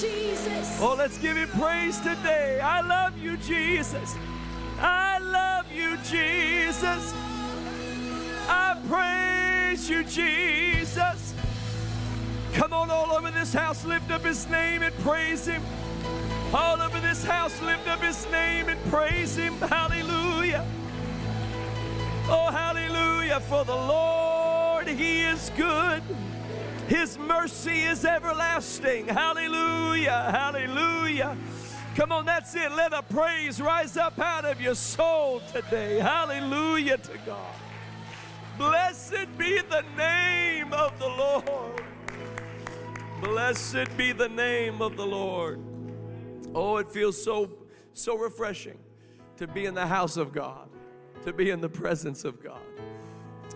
Jesus. Oh, let's give him praise today. I love you, Jesus. I love you, Jesus. I praise you, Jesus. Come on, all over this house, lift up his name and praise him. All over this house, lift up his name and praise him. Hallelujah. Oh, hallelujah. For the Lord, he is good. His mercy is everlasting. Hallelujah. Hallelujah. Come on, that's it. Let a praise rise up out of your soul today. Hallelujah to God. Blessed be the name of the Lord. Blessed be the name of the Lord. Oh, it feels so so refreshing to be in the house of God, to be in the presence of God.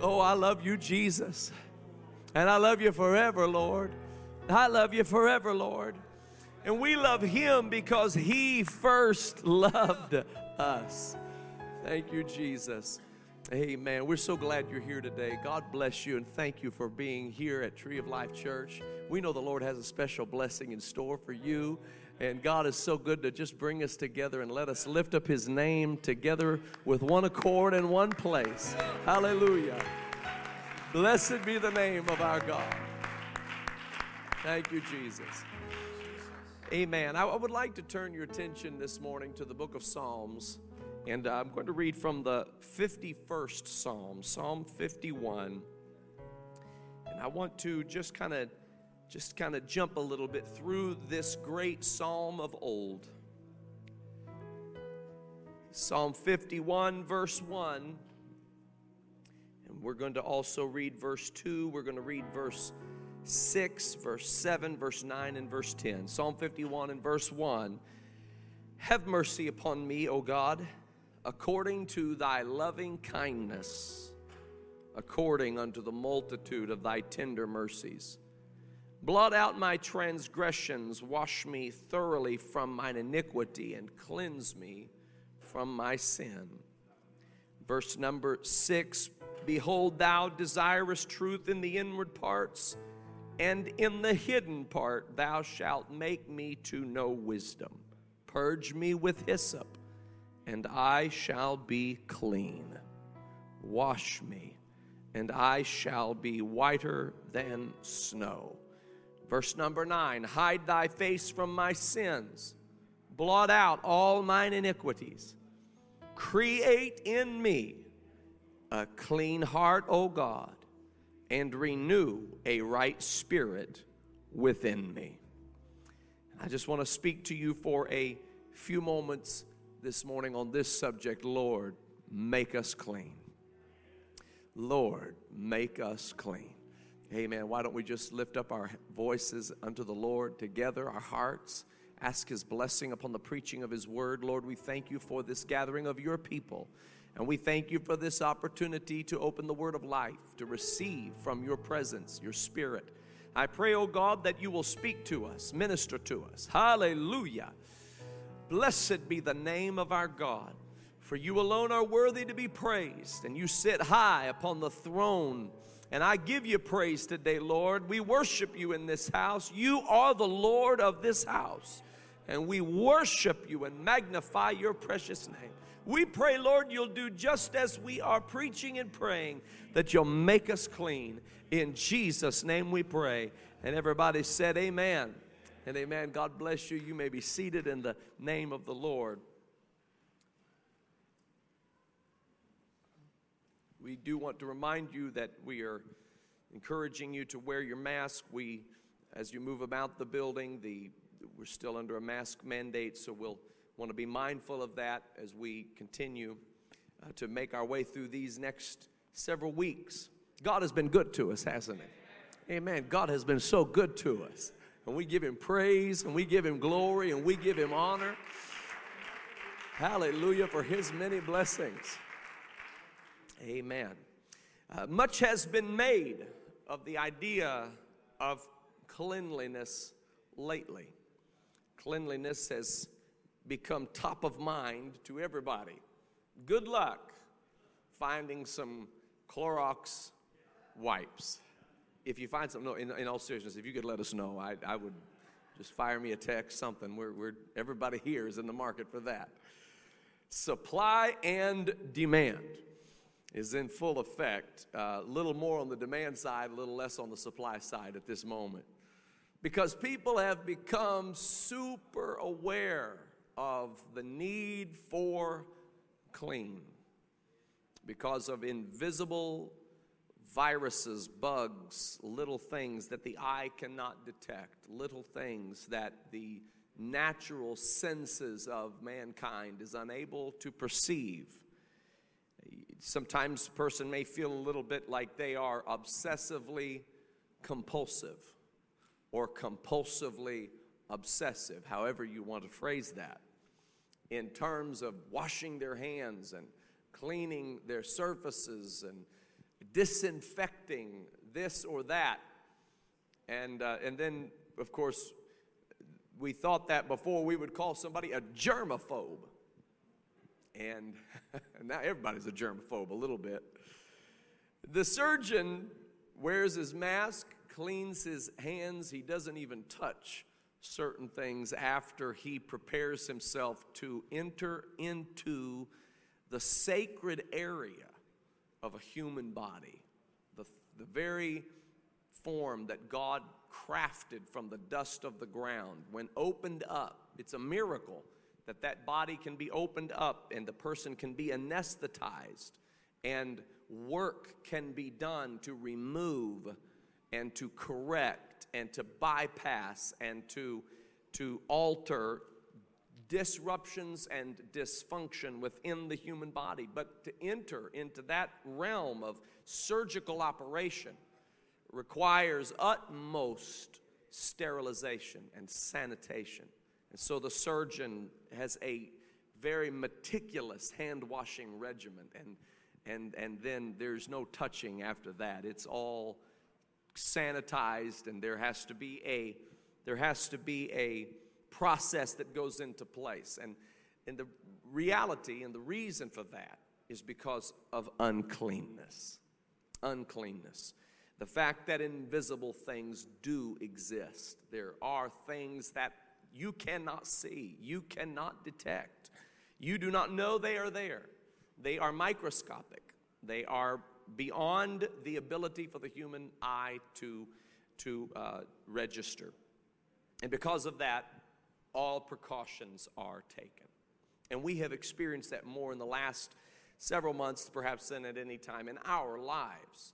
Oh, I love you, Jesus. And I love you forever, Lord. I love you forever, Lord. And we love him because he first loved us. Thank you, Jesus. Amen. We're so glad you're here today. God bless you and thank you for being here at Tree of Life Church. We know the Lord has a special blessing in store for you. And God is so good to just bring us together and let us lift up His name together with one accord in one place. Hallelujah. Blessed be the name of our God. Thank you, Jesus. Amen. I would like to turn your attention this morning to the book of Psalms. And I'm going to read from the 51st Psalm, Psalm 51. And I want to just kind of just kind of jump a little bit through this great psalm of old. Psalm 51, verse 1. We're going to also read verse 2. We're going to read verse 6, verse 7, verse 9, and verse 10. Psalm 51 and verse 1. Have mercy upon me, O God, according to thy loving kindness, according unto the multitude of thy tender mercies. Blot out my transgressions, wash me thoroughly from mine iniquity, and cleanse me from my sin. Verse number six Behold, thou desirest truth in the inward parts, and in the hidden part thou shalt make me to know wisdom. Purge me with hyssop, and I shall be clean. Wash me, and I shall be whiter than snow. Verse number nine Hide thy face from my sins, blot out all mine iniquities. Create in me a clean heart, O God, and renew a right spirit within me. I just want to speak to you for a few moments this morning on this subject Lord, make us clean. Lord, make us clean. Amen. Why don't we just lift up our voices unto the Lord together, our hearts, ask His blessing upon the preaching of His word. Lord, we thank you for this gathering of your people. And we thank you for this opportunity to open the word of life, to receive from your presence, your spirit. I pray, oh God, that you will speak to us, minister to us. Hallelujah. Blessed be the name of our God, for you alone are worthy to be praised, and you sit high upon the throne. And I give you praise today, Lord. We worship you in this house. You are the Lord of this house. And we worship you and magnify your precious name. We pray, Lord, you'll do just as we are preaching and praying, that you'll make us clean. In Jesus' name we pray. And everybody said, Amen. And amen. God bless you. You may be seated in the name of the Lord. We do want to remind you that we are encouraging you to wear your mask. We, as you move about the building, the, we're still under a mask mandate, so we'll want to be mindful of that as we continue uh, to make our way through these next several weeks. God has been good to us, hasn't He? Amen. God has been so good to us. And we give Him praise and we give Him glory and we give Him honor. Hallelujah for His many blessings. Amen. Uh, much has been made of the idea of cleanliness lately. Cleanliness has become top of mind to everybody. Good luck finding some Clorox wipes. If you find some, no, in, in all seriousness, if you could let us know, I, I would Just fire me a text, something. We're, we're, everybody here is in the market for that. Supply and demand is in full effect. A uh, little more on the demand side, a little less on the supply side at this moment. Because people have become super aware of the need for clean because of invisible viruses, bugs, little things that the eye cannot detect, little things that the natural senses of mankind is unable to perceive. Sometimes a person may feel a little bit like they are obsessively compulsive or compulsively obsessive, however you want to phrase that, in terms of washing their hands and cleaning their surfaces and disinfecting this or that. And, uh, and then, of course, we thought that before we would call somebody a germaphobe. And now everybody's a germaphobe a little bit. The surgeon wears his mask, cleans his hands, he doesn't even touch certain things after he prepares himself to enter into the sacred area of a human body, the, the very form that God crafted from the dust of the ground, when opened up, it's a miracle that that body can be opened up and the person can be anesthetized and work can be done to remove and to correct and to bypass and to, to alter disruptions and dysfunction within the human body. But to enter into that realm of surgical operation requires utmost sterilization and sanitation. And so the surgeon has a very meticulous hand washing regimen, and, and, and then there's no touching after that. It's all sanitized, and there has to be a there has to be a process that goes into place. And, and the reality and the reason for that is because of uncleanness. Uncleanness. The fact that invisible things do exist. There are things that you cannot see, you cannot detect, you do not know they are there. They are microscopic, they are beyond the ability for the human eye to, to uh, register. And because of that, all precautions are taken. And we have experienced that more in the last several months, perhaps, than at any time in our lives.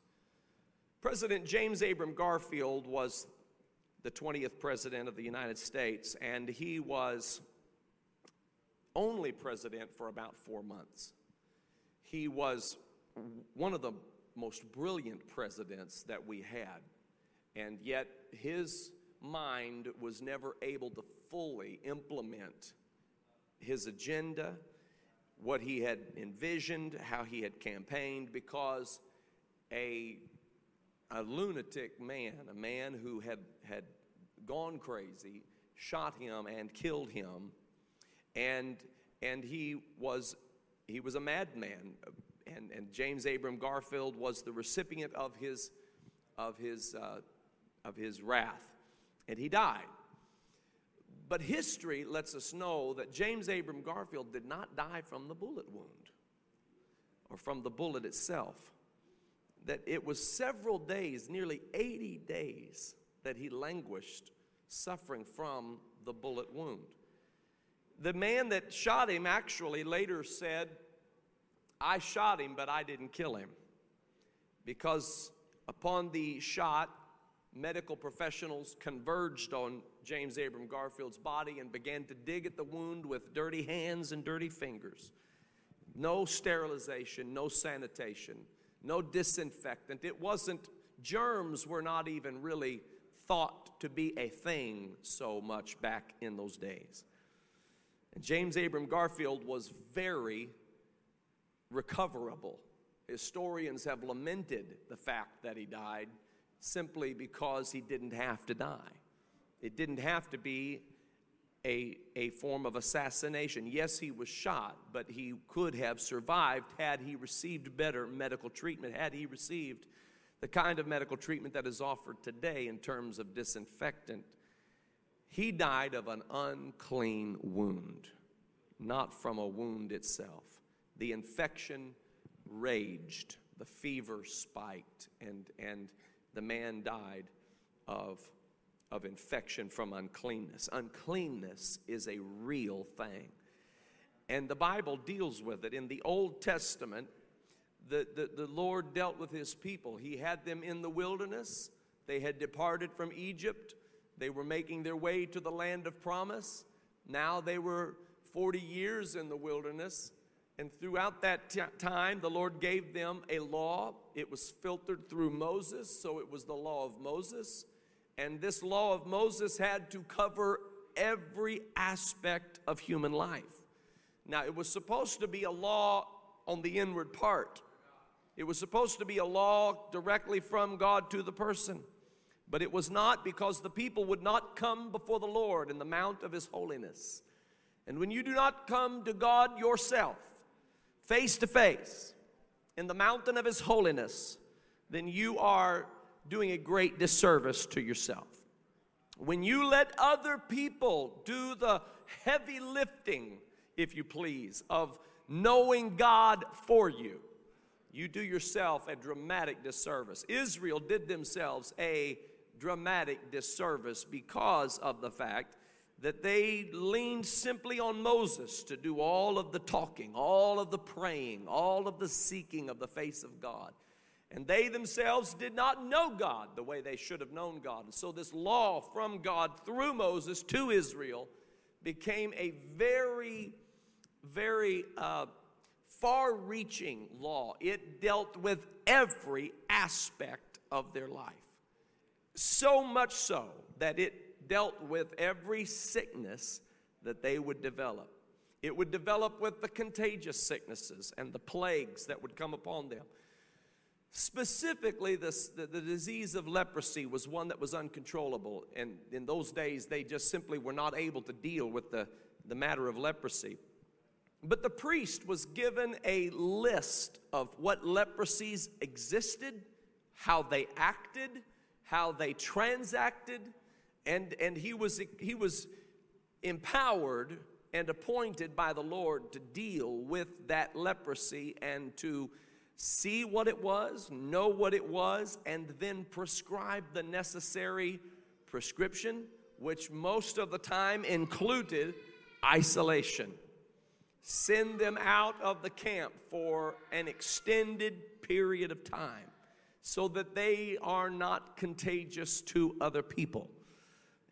President James Abram Garfield was the 20th President of the United States, and he was only president for about four months. He was one of the most brilliant presidents that we had, and yet his mind was never able to fully implement his agenda, what he had envisioned, how he had campaigned, because a, a lunatic man, a man who had, had gone crazy, shot him and killed him, and, and he, was, he was a madman. And, and James Abram Garfield was the recipient of his, of his, uh, of his wrath and he died. But history lets us know that James Abram Garfield did not die from the bullet wound or from the bullet itself. That it was several days, nearly 80 days, that he languished suffering from the bullet wound. The man that shot him actually later said, I shot him, but I didn't kill him. Because upon the shot, medical professionals converged on James Abram Garfield's body and began to dig at the wound with dirty hands and dirty fingers. No sterilization, no sanitation, no disinfectant. It wasn't, germs were not even really thought to be a thing so much back in those days. And James Abram Garfield was very recoverable. Historians have lamented the fact that he died simply because he didn't have to die. It didn't have to be a, a form of assassination. Yes, he was shot, but he could have survived had he received better medical treatment, had he received the kind of medical treatment that is offered today in terms of disinfectant He died of an unclean wound, not from a wound itself. The infection raged, the fever spiked, and, and the man died of, of infection from uncleanness. Uncleanness is a real thing. And the Bible deals with it. In the Old Testament, the, the, the Lord dealt with his people. He had them in the wilderness, they had departed from Egypt, they were making their way to the land of promise. Now they were 40 years in the wilderness. And throughout that t- time, the Lord gave them a law. It was filtered through Moses, so it was the law of Moses. And this law of Moses had to cover every aspect of human life. Now, it was supposed to be a law on the inward part, it was supposed to be a law directly from God to the person. But it was not because the people would not come before the Lord in the mount of His holiness. And when you do not come to God yourself, face to face, in the mountain of His holiness, then you are doing a great disservice to yourself. When you let other people do the heavy lifting, if you please, of knowing God for you, you do yourself a dramatic disservice. Israel did themselves a dramatic disservice because of the fact that they leaned simply on Moses to do all of the talking, all of the praying, all of the seeking of the face of God. And they themselves did not know God the way they should have known God. And so, this law from God through Moses to Israel became a very, very uh, far reaching law. It dealt with every aspect of their life. So much so that it dealt with every sickness that they would develop. It would develop with the contagious sicknesses and the plagues that would come upon them. Specifically, this, the, the disease of leprosy was one that was uncontrollable. And in those days, they just simply were not able to deal with the, the matter of leprosy. But the priest was given a list of what leprosies existed, how they acted, how they transacted, and, and he, was, he was empowered and appointed by the Lord to deal with that leprosy and to see what it was, know what it was, and then prescribe the necessary prescription, which most of the time included isolation send them out of the camp for an extended period of time so that they are not contagious to other people.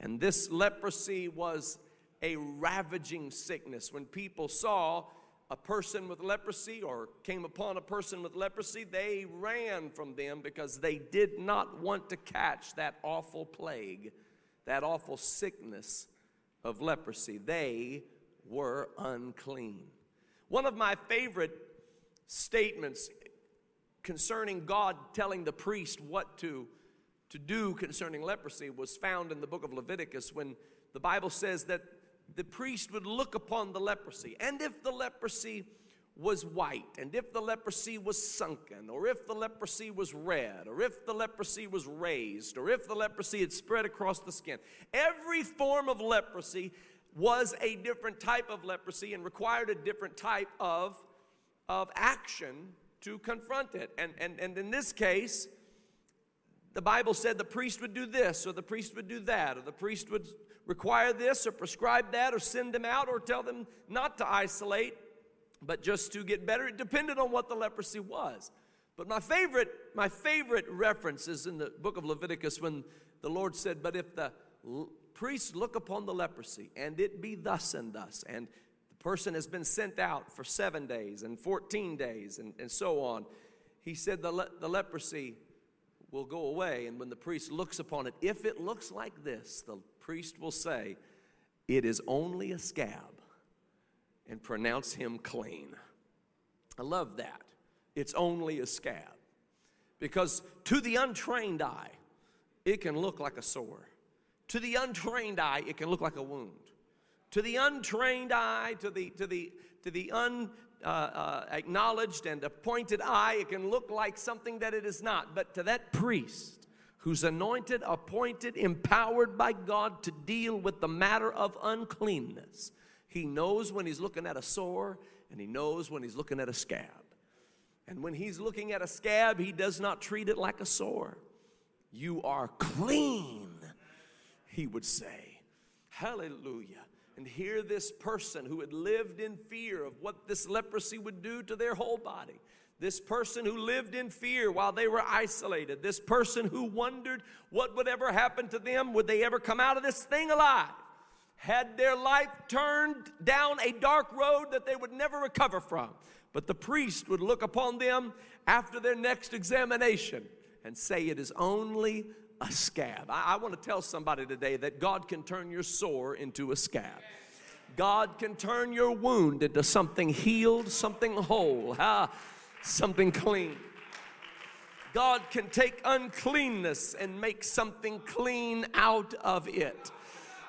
And this leprosy was a ravaging sickness. When people saw a person with leprosy or came upon a person with leprosy, they ran from them because they did not want to catch that awful plague, that awful sickness of leprosy. They were unclean. One of my favorite statements concerning God telling the priest what to, to do concerning leprosy was found in the book of Leviticus when the Bible says that the priest would look upon the leprosy, and if the leprosy was white, and if the leprosy was sunken, or if the leprosy was red, or if the leprosy was raised, or if the leprosy had spread across the skin, every form of leprosy was a different type of leprosy and required a different type of, of action to confront it. And, and, and in this case, the Bible said the priest would do this, or the priest would do that, or the priest would require this, or prescribe that, or send them out, or tell them not to isolate, but just to get better. It depended on what the leprosy was. But my favorite, my favorite reference is in the book of Leviticus when the Lord said, But if the priests look upon the leprosy, and it be thus and thus, and the person has been sent out for seven days and 14 days and, and so on. He said the, le- the leprosy will go away, and when the priest looks upon it, if it looks like this, the priest will say, It is only a scab, and pronounce him clean. I love that. It's only a scab. Because to the untrained eye, it can look like a sore. To the untrained eye, it can look like a wound. To the untrained eye, to the, to the, to the unacknowledged uh, uh, and appointed eye, it can look like something that it is not. But to that priest who's anointed, appointed, empowered by God to deal with the matter of uncleanness. He knows when he's looking at a sore and he knows when he's looking at a scab. And when he's looking at a scab, he does not treat it like a sore. You are clean, he would say. Hallelujah. And here, this person who had lived in fear of what this leprosy would do to their whole body, this person who lived in fear while they were isolated, this person who wondered what would ever happen to them, would they ever come out of this thing alive, had their life turned down a dark road that they would never recover from. But the priest would look upon them after their next examination and say, It is only a scab. I, I want to tell somebody today that God can turn your sore into a scab. God can turn your wound into something healed, something whole, something clean. God can take uncleanness and make something clean out of it.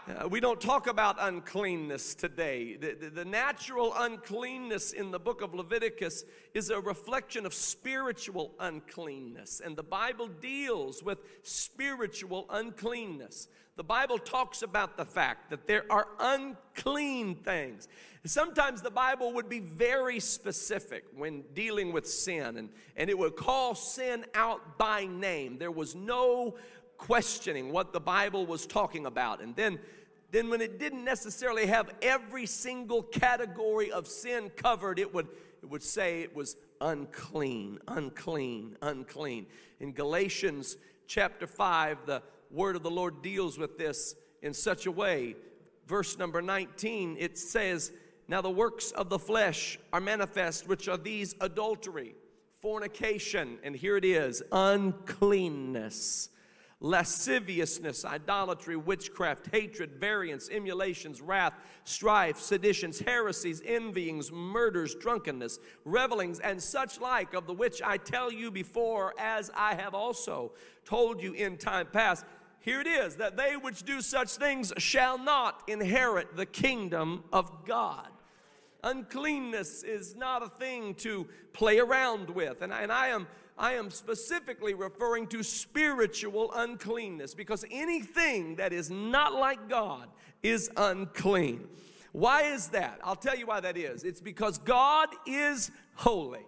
Uh, we don't talk about uncleanness today. The, the, the, natural uncleanness in the book of Leviticus is a reflection of spiritual uncleanness, and the Bible deals with spiritual uncleanness. The Bible talks about the fact that there are unclean things. Sometimes the Bible would be very specific when dealing with sin, and, and it would call sin out by name. There was no questioning what the Bible was talking about. And then, then when it didn't necessarily have every single category of sin covered, it would, it would say it was unclean, unclean, unclean. In Galatians chapter 5, the word of the Lord deals with this in such a way. Verse number 19, it says, Now the works of the flesh are manifest, which are these adultery, fornication, and here it is, uncleanness lasciviousness, idolatry, witchcraft, hatred, variance, emulations, wrath, strife, seditions, heresies, envyings, murders, drunkenness, revelings, and such like, of the which I tell you before, as I have also told you in time past. Here it is that they which do such things shall not inherit the kingdom of God. Uncleanness is not a thing to play around with. And I, and I am I am specifically referring to spiritual uncleanness because anything that is not like God is unclean. Why is that? I'll tell you why that is. It's because God is holy,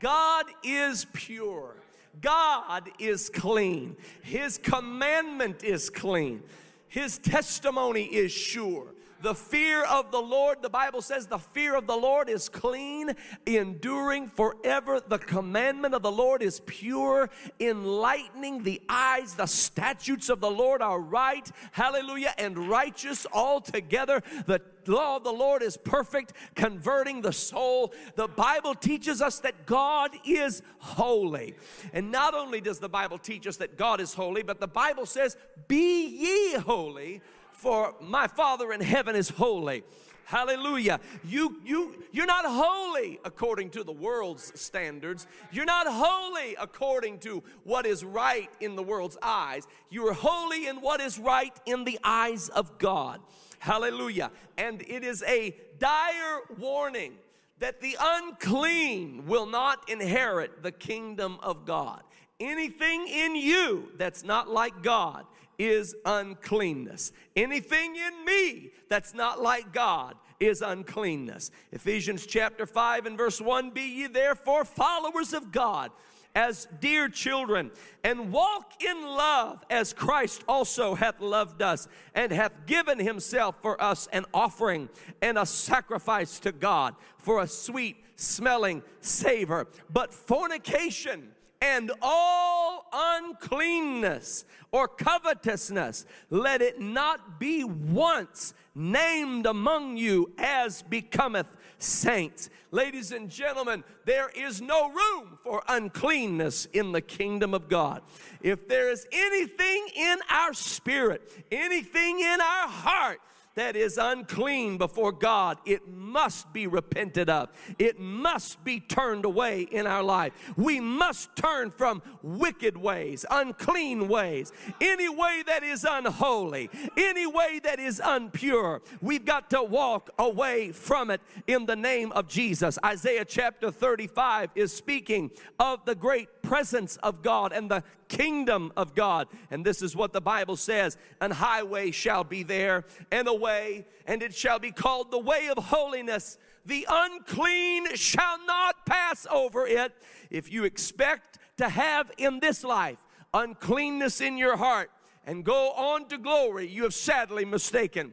God is pure, God is clean, His commandment is clean, His testimony is sure. The fear of the Lord, the Bible says, the fear of the Lord is clean, enduring forever. The commandment of the Lord is pure, enlightening the eyes. The statutes of the Lord are right, hallelujah, and righteous altogether. The law of the Lord is perfect, converting the soul. The Bible teaches us that God is holy. And not only does the Bible teach us that God is holy, but the Bible says, Be ye holy for my Father in heaven is holy. Hallelujah. You you you're not holy according to the world's standards. You're not holy according to what is right in the world's eyes. You are holy in what is right in the eyes of God. Hallelujah. And it is a dire warning that the unclean will not inherit the kingdom of God. Anything in you that's not like God is uncleanness. Anything in me that's not like God is uncleanness. Ephesians chapter 5 and verse 1 Be ye therefore followers of God as dear children, and walk in love as Christ also hath loved us, and hath given himself for us an offering and a sacrifice to God for a sweet smelling savor. But fornication and all uncleanness or covetousness, let it not be once named among you as becometh saints. Ladies and gentlemen, there is no room for uncleanness in the kingdom of God. If there is anything in our spirit, anything in our heart, that is unclean before God, it must be repented of. It must be turned away in our life. We must turn from wicked ways, unclean ways, any way that is unholy, any way that is unpure. We've got to walk away from it in the name of Jesus. Isaiah chapter 35 is speaking of the great presence of God and the kingdom of God. And this is what the Bible says An highway shall be there, and a way, and it shall be called the way of holiness. The unclean shall not pass over it. If you expect to have in this life uncleanness in your heart and go on to glory, you have sadly mistaken.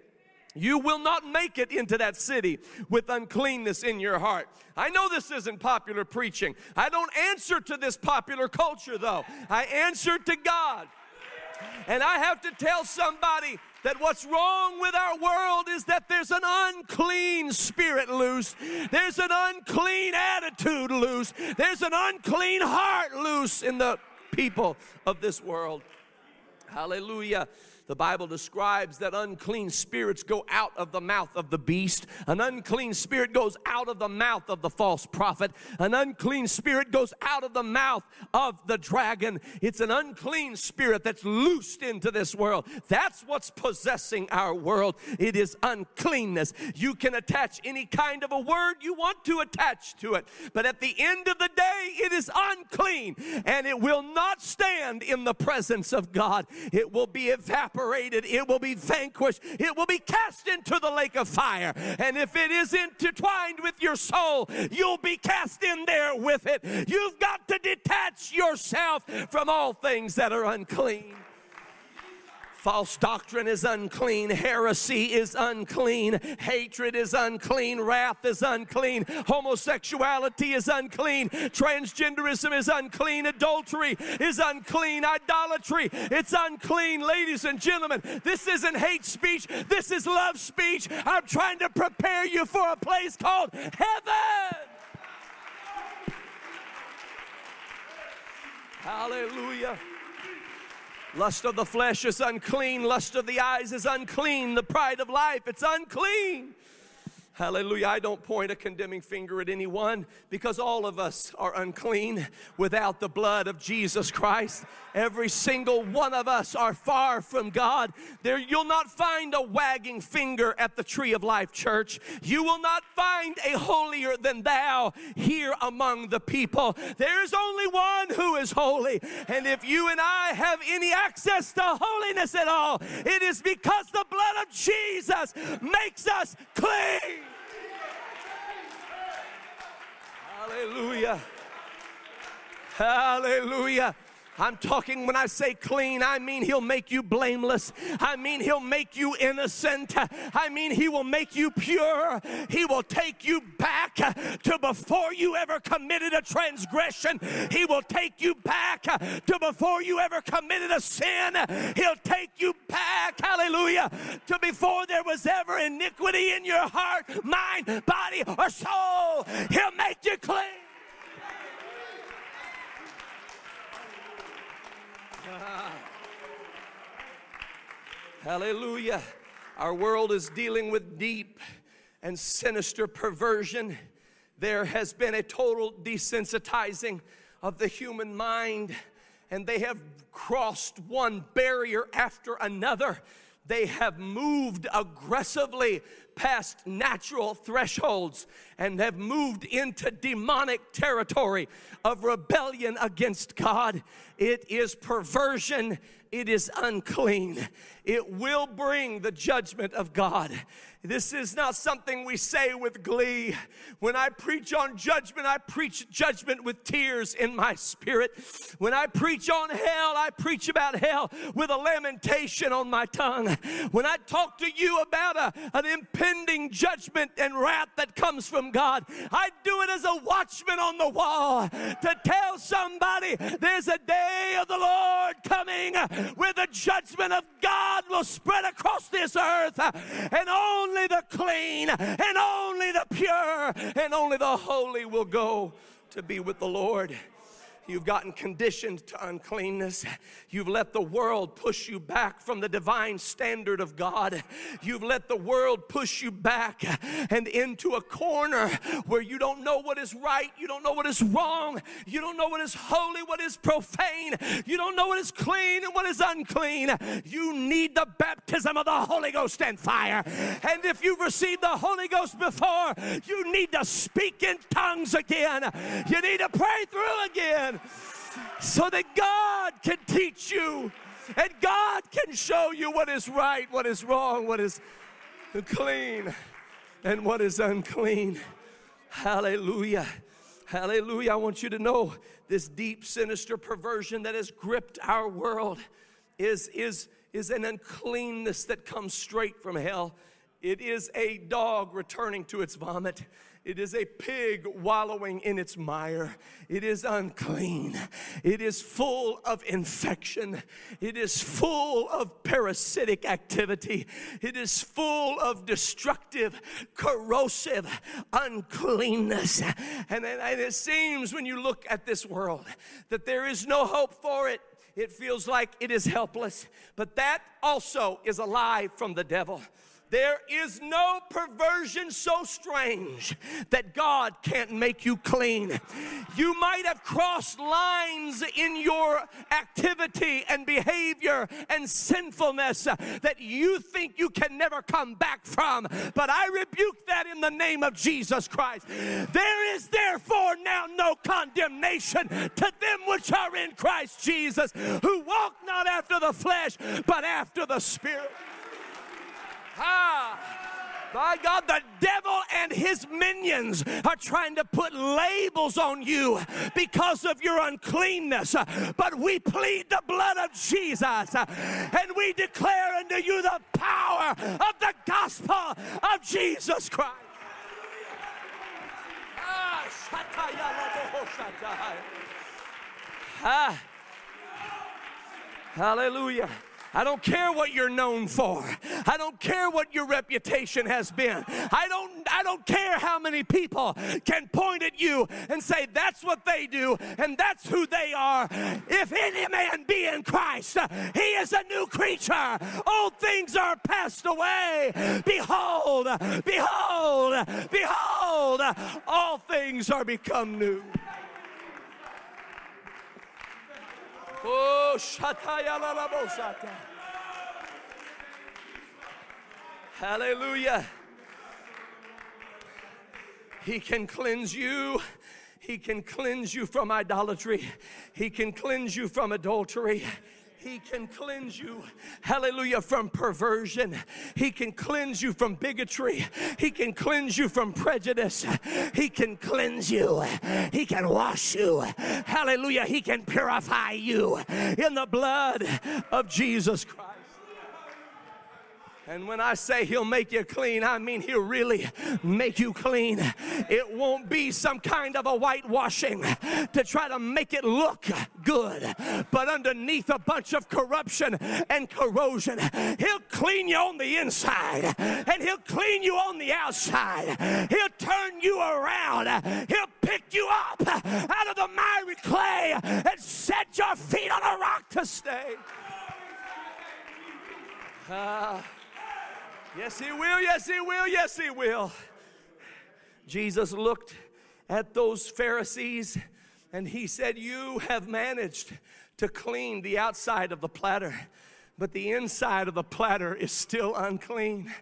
You will not make it into that city with uncleanness in your heart. I know this isn't popular preaching. I don't answer to this popular culture, though. I answer to God. And I have to tell somebody that what's wrong with our world is that there's an unclean spirit loose, there's an unclean attitude loose, there's an unclean heart loose in the people of this world. Hallelujah. The Bible describes that unclean spirits go out of the mouth of the beast. An unclean spirit goes out of the mouth of the false prophet. An unclean spirit goes out of the mouth of the dragon. It's an unclean spirit that's loosed into this world. That's what's possessing our world. It is uncleanness. You can attach any kind of a word you want to attach to it, but at the end of the day, it is unclean and it will not stand in the presence of God. It will be evaporated evaporated, it will be vanquished, it will be cast into the lake of fire. And if it is intertwined with your soul, you'll be cast in there with it. You've got to detach yourself from all things that are unclean. False doctrine is unclean. Heresy is unclean. Hatred is unclean. Wrath is unclean. Homosexuality is unclean. Transgenderism is unclean. Adultery is unclean. Idolatry, it's unclean. Ladies and gentlemen, this isn't hate speech. This is love speech. I'm trying to prepare you for a place called heaven. Hallelujah. Lust of the flesh is unclean. Lust of the eyes is unclean. The pride of life, it's unclean. Hallelujah. I don't point a condemning finger at anyone because all of us are unclean without the blood of Jesus Christ. Every single one of us are far from God. There you'll not find a wagging finger at the tree of life church. You will not find a holier than thou here among the people. There's only one who is holy. And if you and I have any access to holiness at all, it is because the blood of Jesus makes us clean. Hallelujah. Hallelujah. I'm talking when I say clean, I mean He'll make you blameless. I mean He'll make you innocent. I mean He will make you pure. He will take you back to before you ever committed a transgression. He will take you back to before you ever committed a sin. He'll take you back, hallelujah, to before there was ever iniquity in your heart, mind, body, or soul. He'll make you clean. Hallelujah. Our world is dealing with deep and sinister perversion. There has been a total desensitizing of the human mind, and they have crossed one barrier after another. They have moved aggressively past natural thresholds and have moved into demonic territory of rebellion against God. It is perversion, it is unclean. It will bring the judgment of God. This is not something we say with glee. When I preach on judgment, I preach judgment with tears in my spirit. When I preach on hell, I preach about hell with a lamentation on my tongue. When I talk to you about a, an impending judgment and wrath that comes from God, I do it as a watchman on the wall to tell somebody there's a day of the Lord coming where the judgment of God will spread across this earth and only only the clean and only the pure and only the holy will go to be with the Lord. You've gotten conditioned to uncleanness. You've let the world push you back from the divine standard of God. You've let the world push you back and into a corner where you don't know what is right, you don't know what is wrong, you don't know what is holy, what is profane, you don't know what is clean and what is unclean. You need the baptism of the Holy Ghost and fire. And if you've received the Holy Ghost before, you need to speak in tongues again. You need to pray through again. So that God can teach you and God can show you what is right, what is wrong, what is clean, and what is unclean. Hallelujah. Hallelujah. I want you to know this deep, sinister perversion that has gripped our world is, is, is an uncleanness that comes straight from hell. It is a dog returning to its vomit. It is a pig wallowing in its mire. It is unclean. It is full of infection. It is full of parasitic activity. It is full of destructive, corrosive uncleanness. And, and it seems when you look at this world that there is no hope for it. It feels like it is helpless. But that also is a lie from the devil. There is no perversion so strange that God can't make you clean. You might have crossed lines in your activity and behavior and sinfulness that you think you can never come back from, but I rebuke that in the name of Jesus Christ. There is therefore now no condemnation to them which are in Christ Jesus, who walk not after the flesh, but after the Spirit. Ah. My God, the devil and his minions are trying to put labels on you because of your uncleanness. But we plead the blood of Jesus and we declare unto you the power of the gospel of Jesus Christ. Ah, hallelujah. I don't care what you're known for. I don't care what your reputation has been. I don't I don't care how many people can point at you and say that's what they do and that's who they are. If any man be in Christ, he is a new creature. Old things are passed away. Behold, behold, behold, all things are become new. Oh, Hallelujah. He can cleanse you. He can cleanse you from idolatry. He can cleanse you from adultery. He can cleanse you, hallelujah, from perversion. He can cleanse you from bigotry. He can cleanse you from prejudice. He can cleanse you. He can wash you. Hallelujah. He can purify you in the blood of Jesus Christ. And when I say he'll make you clean, I mean he'll really make you clean. It won't be some kind of a whitewashing to try to make it look good, but underneath a bunch of corruption and corrosion, he'll clean you on the inside and he'll clean you on the outside. He'll turn you around, he'll pick you up out of the miry clay and set your feet on a rock to stay. Uh, Yes, He will. Yes, He will. Yes, He will. Jesus looked at those Pharisees and He said, You have managed to clean the outside of the platter, but the inside of the platter is still unclean.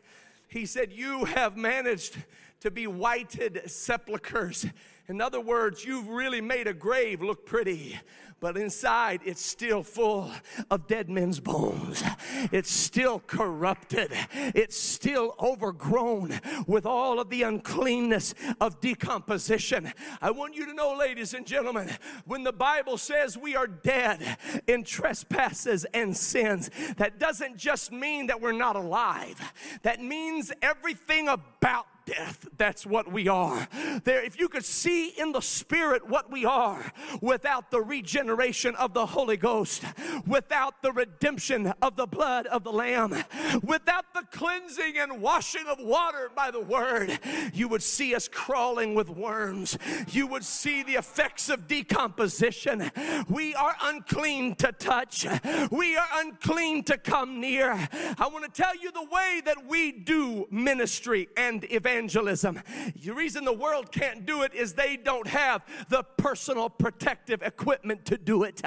He said, You have managed to be whited sepulchres. In other words, you've really made a grave look pretty, but inside it's still full of dead men's bones. It's still corrupted. It's still overgrown with all of the uncleanness of decomposition. I want you to know, ladies and gentlemen, when the Bible says we are dead in trespasses and sins, that doesn't just mean that we're not alive, that means everything about death. That's what we are. There, if you could see in the spirit what we are without the regeneration of the Holy Ghost, without the redemption of the blood of the Lamb, without the cleansing and washing of water by the word, you would see us crawling with worms. You would see the effects of decomposition. We are unclean to touch. We are unclean to come near. I want to tell you the way that we do ministry and evangelism evangelism. The reason the world can't do it is they don't have the personal protective equipment to do it.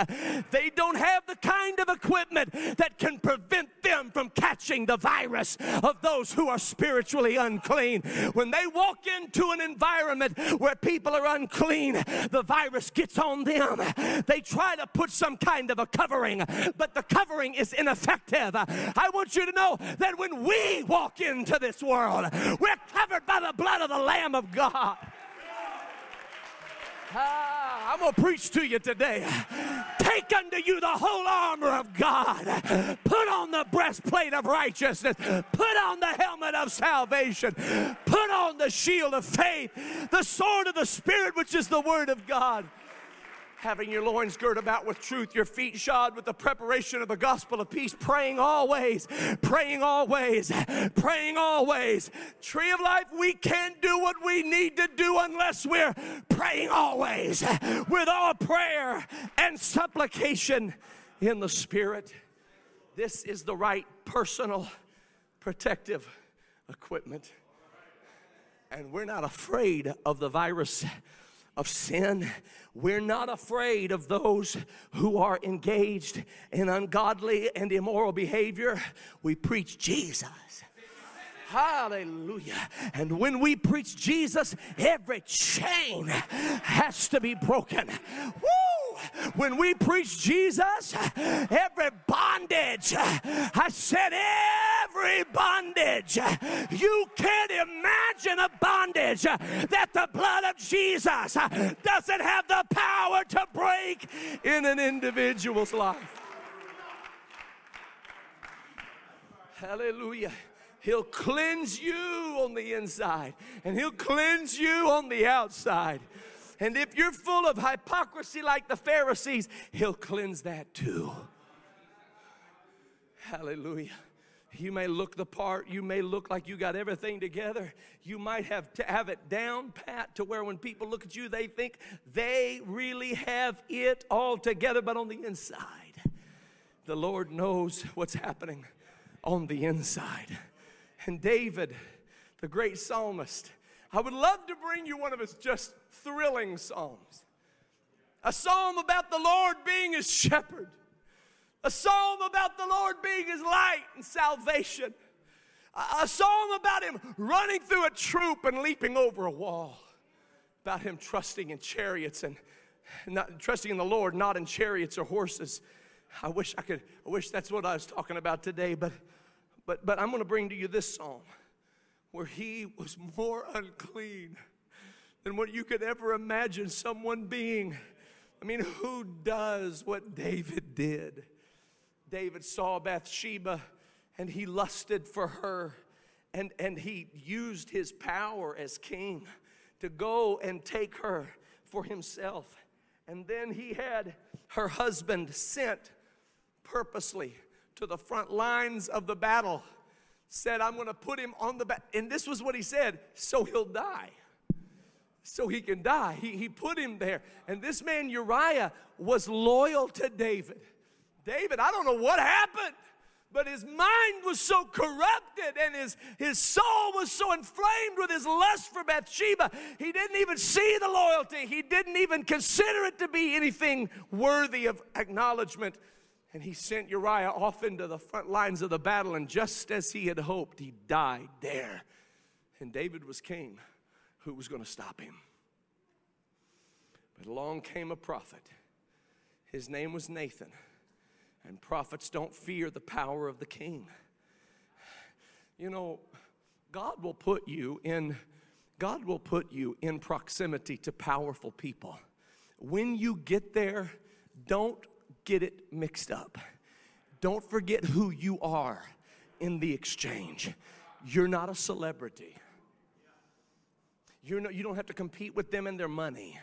They don't have the kind of equipment that can prevent them from catching the virus of those who are spiritually unclean. When they walk into an environment where people are unclean, the virus gets on them. They try to put some kind of a covering, but the covering is ineffective. I want you to know that when we walk into this world, we're covered by the blood of the Lamb of God. Ah, I'm going to preach to you today. Take unto you the whole armor of God. Put on the breastplate of righteousness. Put on the helmet of salvation. Put on the shield of faith, the sword of the Spirit, which is the word of God having your loins girt about with truth, your feet shod with the preparation of the gospel of peace, praying always, praying always, praying always. Tree of life, we can't do what we need to do unless we're praying always with all prayer and supplication in the Spirit. This is the right personal protective equipment. And we're not afraid of the virus of sin. We're not afraid of those who are engaged in ungodly and immoral behavior. We preach Jesus. Hallelujah. And when we preach Jesus, every chain has to be broken. Woo! When we preach Jesus, every bondage, I said every bondage, you can't imagine a bondage that the blood of Jesus doesn't have the power to break in an individual's life. Hallelujah. He'll cleanse you on the inside, and He'll cleanse you on the outside. And if you're full of hypocrisy like the Pharisees, He'll cleanse that too. Hallelujah. You may look the part, you may look like you got everything together. You might have to have it down pat to where when people look at you, they think they really have it all together, but on the inside, the Lord knows what's happening on the inside. And David, the great psalmist, I would love to bring you one of his just thrilling psalms. A psalm about the Lord being his shepherd. A psalm about the Lord being his light and salvation. A psalm about him running through a troop and leaping over a wall. About him trusting in chariots and not trusting in the Lord, not in chariots or horses. I wish I could, I wish that's what I was talking about today, but but, but I'm going to bring to you this psalm where he was more unclean than what you could ever imagine someone being. I mean, who does what David did? David saw Bathsheba and he lusted for her and, and he used his power as king to go and take her for himself. And then he had her husband sent purposely to the front lines of the battle, said, I'm going to put him on the back. And this was what he said so he'll die. So he can die. He, he put him there. And this man, Uriah, was loyal to David. David, I don't know what happened but his mind was so corrupted and his, his soul was so inflamed with his lust for Bathsheba, he didn't even see the loyalty. He didn't even consider it to be anything worthy of acknowledgement. And he sent Uriah off into the front lines of the battle, and just as he had hoped, he died there. And David was king. Who was going to stop him? But along came a prophet. His name was Nathan. And prophets don't fear the power of the king. You know, God will put you in God will put you in proximity to powerful people. When you get there, don't get it mixed up. Don't forget who you are in the exchange. You're not a celebrity. You're no, you don't have to compete with them and their money.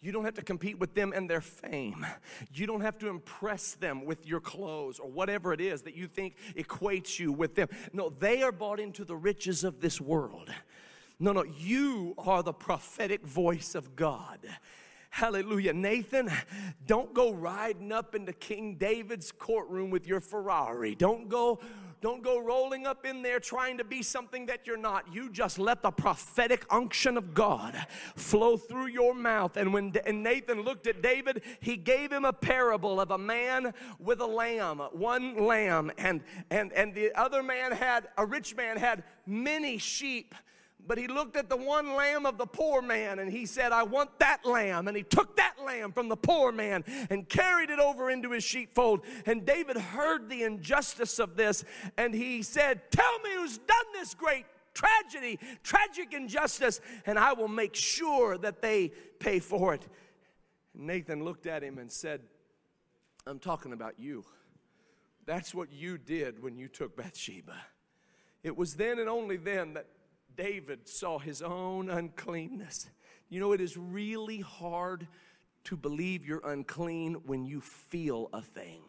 You don't have to compete with them and their fame. You don't have to impress them with your clothes or whatever it is that you think equates you with them. No, they are bought into the riches of this world. No, no, you are the prophetic voice of God. Hallelujah. Nathan, don't go riding up into King David's courtroom with your Ferrari. Don't go don't go rolling up in there trying to be something that you're not. You just let the prophetic unction of God flow through your mouth. And when and Nathan looked at David, he gave him a parable of a man with a lamb, one lamb, and and and the other man had a rich man had many sheep but he looked at the one lamb of the poor man and he said, I want that lamb. And he took that lamb from the poor man and carried it over into his sheepfold. And David heard the injustice of this and he said, Tell me who's done this great tragedy, tragic injustice, and I will make sure that they pay for it. Nathan looked at him and said, I'm talking about you. That's what you did when you took Bathsheba. It was then and only then that David saw his own uncleanness. You know, it is really hard to believe you're unclean when you feel a thing.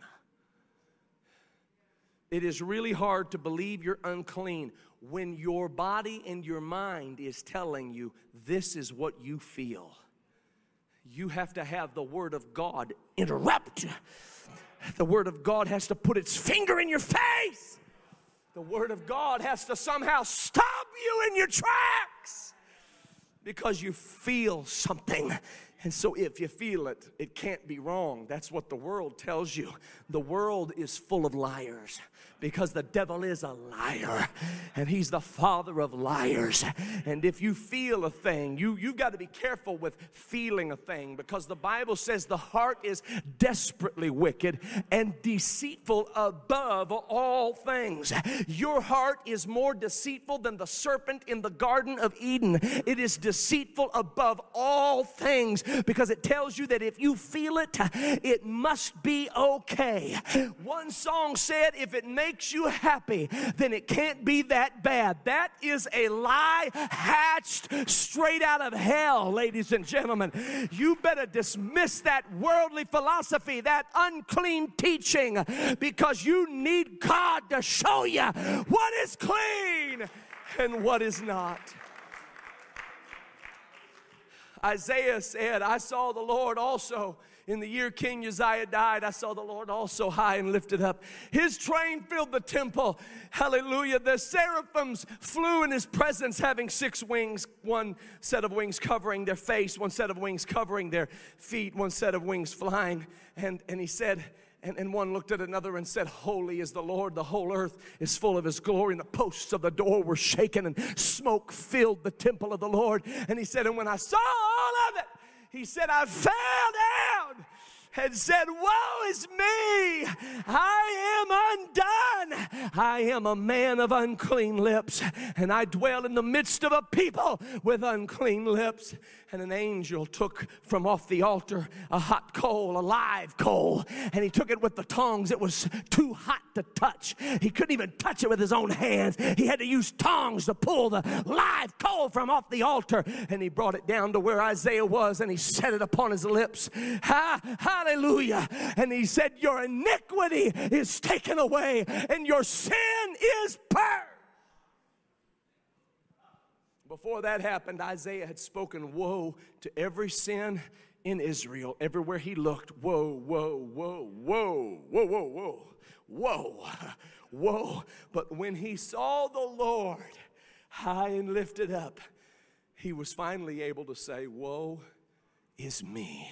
It is really hard to believe you're unclean when your body and your mind is telling you this is what you feel. You have to have the Word of God interrupt. The Word of God has to put its finger in your face the Word of God has to somehow stop you in your tracks because you feel something. And so, if you feel it, it can't be wrong. That's what the world tells you. The world is full of liars because the devil is a liar and he's the father of liars. And if you feel a thing, you, you've got to be careful with feeling a thing because the Bible says the heart is desperately wicked and deceitful above all things. Your heart is more deceitful than the serpent in the Garden of Eden. It is deceitful above all things because it tells you that if you feel it, it must be okay. One song said, if it makes you happy, then it can't be that bad. That is a lie hatched straight out of hell, ladies and gentlemen. You better dismiss that worldly philosophy, that unclean teaching, because you need God to show you what is clean and what is not. Isaiah said, I saw the Lord also in the year King Uzziah died, I saw the Lord also high and lifted up. His train filled the temple. Hallelujah. The seraphims flew in his presence, having six wings, one set of wings covering their face, one set of wings covering their feet, one set of wings flying. And, and he said, and, and, one looked at another and said, Holy is the Lord, the whole earth is full of his glory. And the posts of the door were shaken, and smoke filled the temple of the Lord. And he said, And when I saw all of it, he said, I fell down and said, Woe is me! I am undone. I am a man of unclean lips, and I dwell in the midst of a people with unclean lips. And an angel took from off the altar a hot coal, a live coal, and he took it with the tongs. It was too hot to touch. He couldn't even touch it with his own hands. He had to use tongs to pull the live coal from off the altar, and he brought it down to where Isaiah was, and he set it upon his lips. Ha, hallelujah. And he said, Your iniquity is taken away, and your sin is purged. Before that happened, Isaiah had spoken woe to every sin in Israel. Everywhere he looked, woe, woe, woe, woe, woe, woe, woe, woe, woe. But when he saw the Lord high and lifted up, he was finally able to say, Woe is me.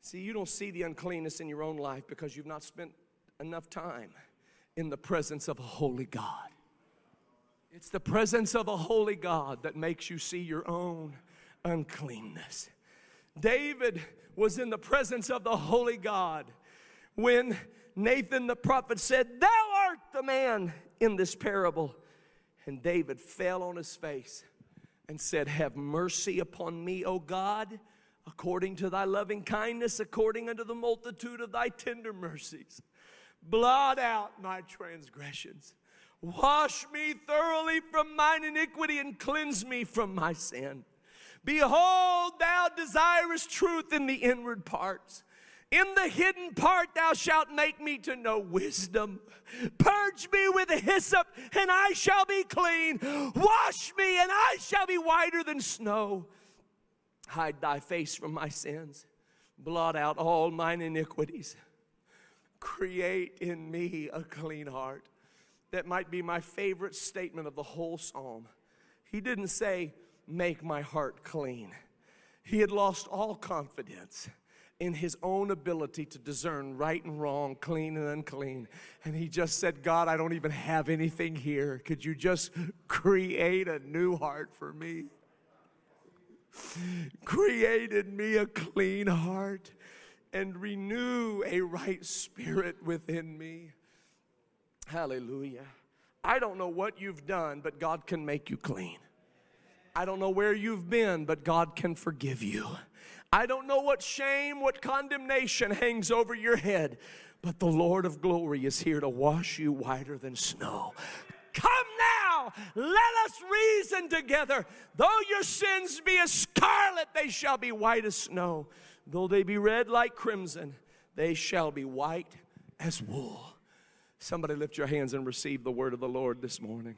See, you don't see the uncleanness in your own life because you've not spent enough time in the presence of a holy God. It's the presence of a holy God that makes you see your own uncleanness. David was in the presence of the holy God when Nathan the prophet said, Thou art the man in this parable. And David fell on his face and said, Have mercy upon me, O God, according to thy loving kindness, according unto the multitude of thy tender mercies. Blot out my transgressions. Wash me thoroughly from mine iniquity and cleanse me from my sin. Behold, thou desirest truth in the inward parts. In the hidden part, thou shalt make me to know wisdom. Purge me with hyssop, and I shall be clean. Wash me, and I shall be whiter than snow. Hide thy face from my sins. Blot out all mine iniquities. Create in me a clean heart that might be my favorite statement of the whole psalm. He didn't say, Make my heart clean. He had lost all confidence in his own ability to discern right and wrong, clean and unclean. And he just said, God, I don't even have anything here. Could you just create a new heart for me? Created me a clean heart and renew a right spirit within me. Hallelujah. I don't know what you've done, but God can make you clean. I don't know where you've been, but God can forgive you. I don't know what shame, what condemnation hangs over your head, but the Lord of glory is here to wash you whiter than snow. Come now, let us reason together. Though your sins be as scarlet, they shall be white as snow. Though they be red like crimson, they shall be white as wool. Somebody lift your hands and receive the word of the Lord this morning.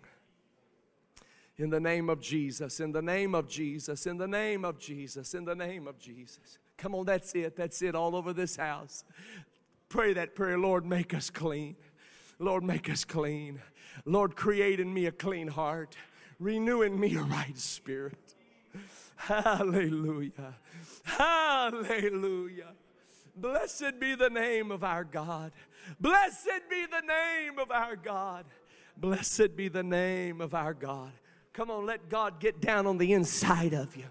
In the name of Jesus, in the name of Jesus, in the name of Jesus, in the name of Jesus. Come on, that's it. That's it all over this house. Pray that prayer, Lord, make us clean. Lord, make us clean. Lord, create in me a clean heart, renew in me a right spirit. Hallelujah. Hallelujah. Blessed be the name of our God. Blessed be the name of our God. Blessed be the name of our God. Come on, let God get down on the inside of you.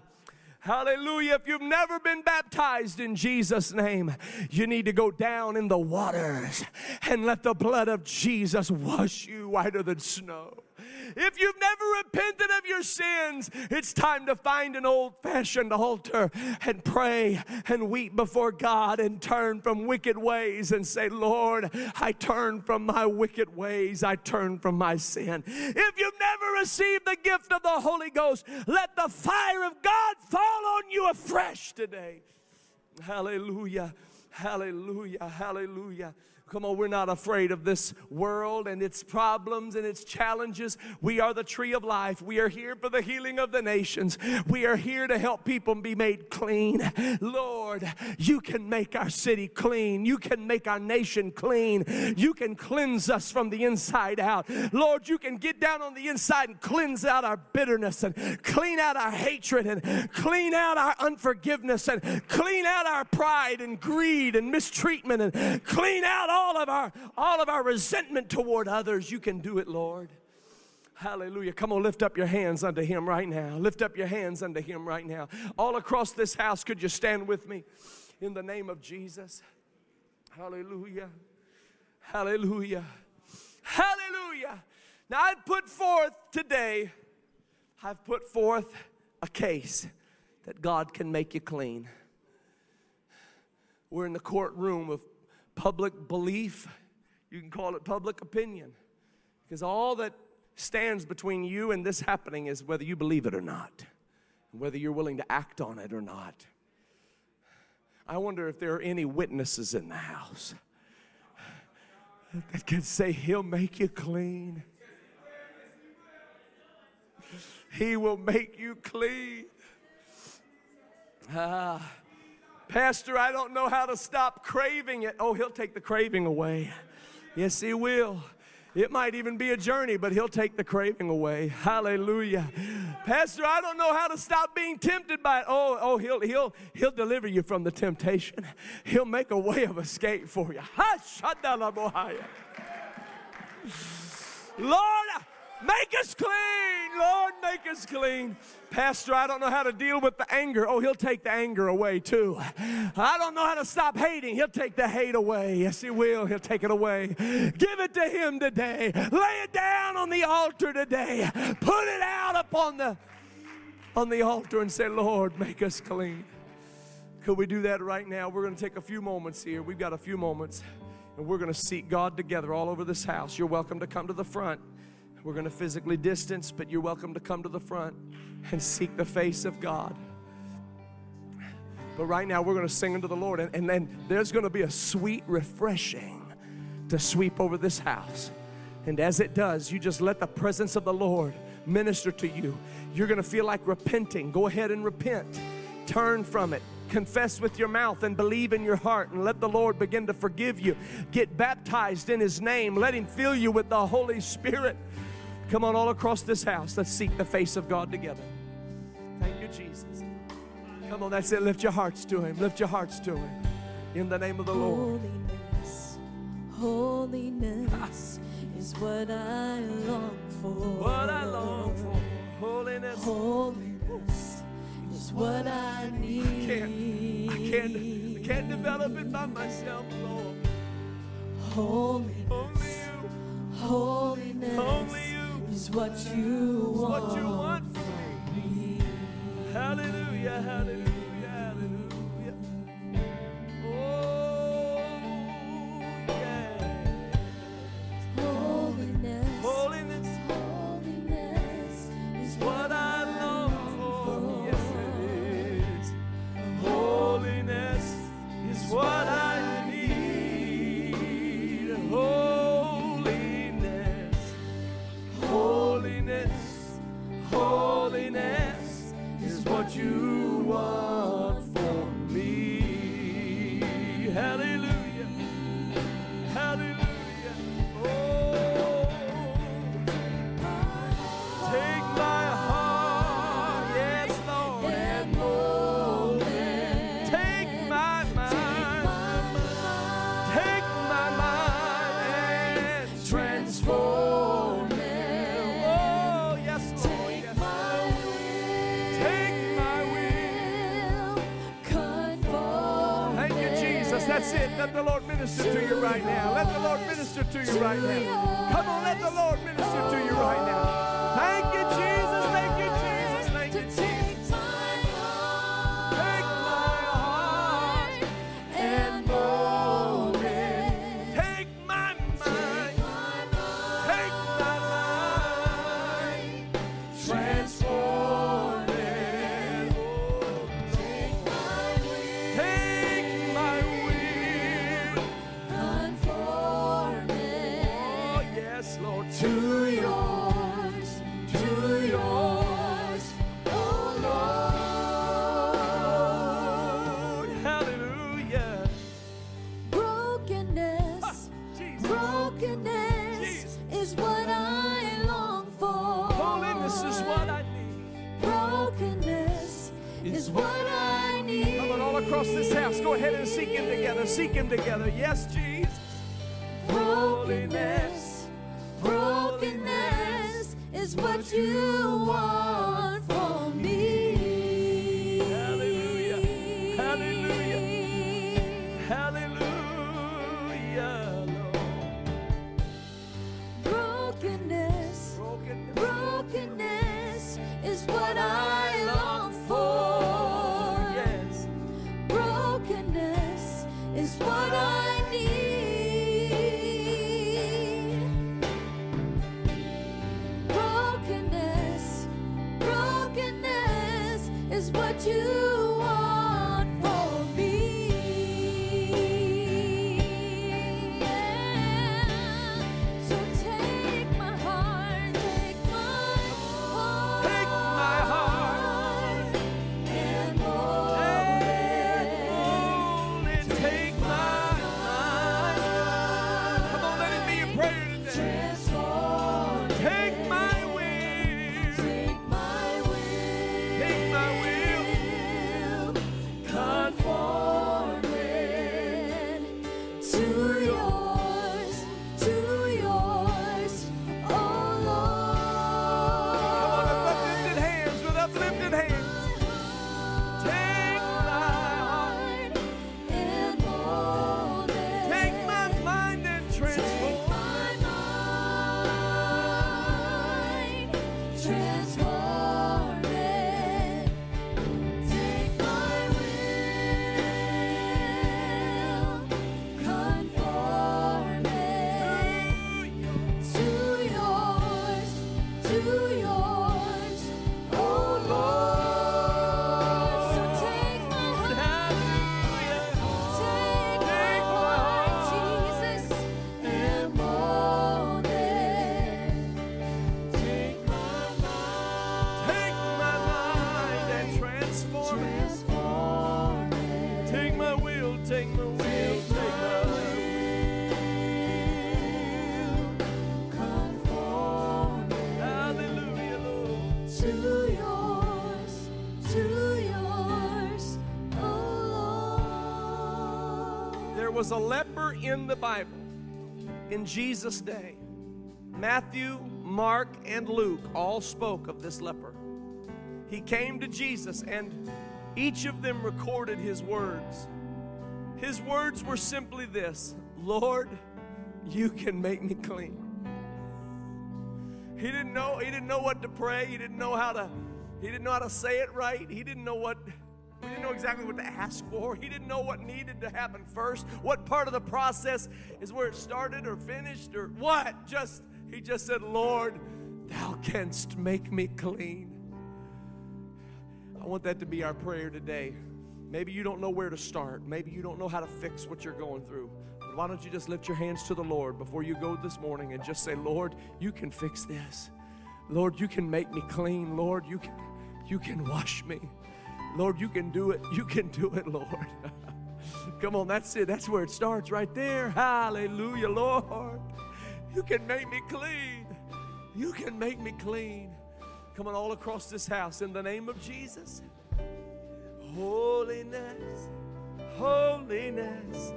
Hallelujah. If you've never been baptized in Jesus' name, you need to go down in the waters and let the blood of Jesus wash you whiter than snow. If you've never repented of your sins, it's time to find an old fashioned altar and pray and weep before God and turn from wicked ways and say, Lord, I turn from my wicked ways. I turn from my sin. If you've never received the gift of the Holy Ghost, let the fire of God fall on you afresh today. Hallelujah. Hallelujah. Hallelujah. Come on, we're not afraid of this world and its problems and its challenges. We are the tree of life. We are here for the healing of the nations. We are here to help people be made clean. Lord, you can make our city clean. You can make our nation clean. You can cleanse us from the inside out. Lord, you can get down on the inside and cleanse out our bitterness and clean out our hatred and clean out our unforgiveness and clean out our pride and greed and mistreatment and clean out all of our all of our resentment toward others. You can do it, Lord. Hallelujah. Come on, lift up your hands unto him right now. Lift up your hands unto him right now. All across this house, could you stand with me in the name of Jesus? Hallelujah. Hallelujah. Hallelujah. Now, I've put forth today, I've put forth a case that God can make you clean. We're in the courtroom of public belief, you can call it public opinion. Because all that stands between you and this happening is whether you believe it or not, whether you're willing to act on it or not. I wonder if there are any witnesses in the house that can say, He'll make you clean. He will make you clean. Ah. Pastor, I don't know how to stop craving it. Oh, He'll take the craving away. Yes, He will. It might even be a journey, but He'll take the craving away. Hallelujah. Pastor, I don't know how to stop being tempted by it. Oh, oh, He'll He'll He'll deliver you from the temptation. He'll make a way of escape for you. Lord, make us clean. Lord, make us clean. Pastor, I don't know how to deal with the anger. Oh, he'll take the anger away too. I don't know how to stop hating. He'll take the hate away. Yes, he will. He'll take it away. Give it to him today. Lay it down on the altar today. Put it out upon the on the altar and say, Lord, make us clean. Could we do that right now? We're going to take a few moments here. We've got a few moments, and we're going to seek God together all over this house. You're welcome to come to the front. We're going to physically distance, but you're welcome to come to the front and seek the face of God. But right now, we're going to sing unto the Lord, and, and then there's going to be a sweet refreshing to sweep over this house. And as it does, you just let the presence of the Lord minister to you. You're going to feel like repenting. Go ahead and repent, turn from it, confess with your mouth and believe in your heart and let the Lord begin to forgive you. Get baptized in His name. Let Him fill you with the Holy Spirit. Come on, all across this house, let's seek the face of God together. Thank you, Jesus. Come on, that's it. Lift your hearts to Him. Lift your hearts to Him. In the name of the Lord. Holiness, holiness is what I long for. What I long for. Holiness. Holiness is what I need. I can't, I can't, I can't develop it by myself, Lord. Holiness. is what you want. What you want from me. Hallelujah, hallelujah. Was a leper in the Bible in Jesus' day. Matthew, Mark, and Luke all spoke of this leper. He came to Jesus, and each of them recorded his words. His words were simply this Lord, you can make me clean. He didn't know, he didn't know what to pray, he didn't know how to, he didn't know how to say it right, he didn't know what know exactly what to ask for. He didn't know what needed to happen first. What part of the process is where it started or finished or what? Just he just said, "Lord, thou canst make me clean." I want that to be our prayer today. Maybe you don't know where to start. Maybe you don't know how to fix what you're going through. But why don't you just lift your hands to the Lord before you go this morning and just say, "Lord, you can fix this. Lord, you can make me clean. Lord, you can you can wash me." Lord, you can do it. You can do it, Lord. Come on, that's it. That's where it starts right there. Hallelujah, Lord. You can make me clean. You can make me clean. Come on, all across this house in the name of Jesus. Holiness, holiness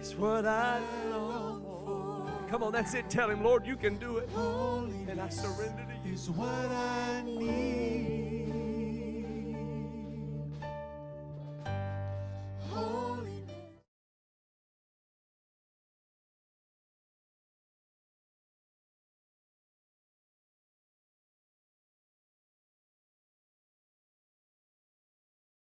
is what I long for. Come on, that's it. Tell him, Lord, you can do it. And I surrender to you. is what I need. 不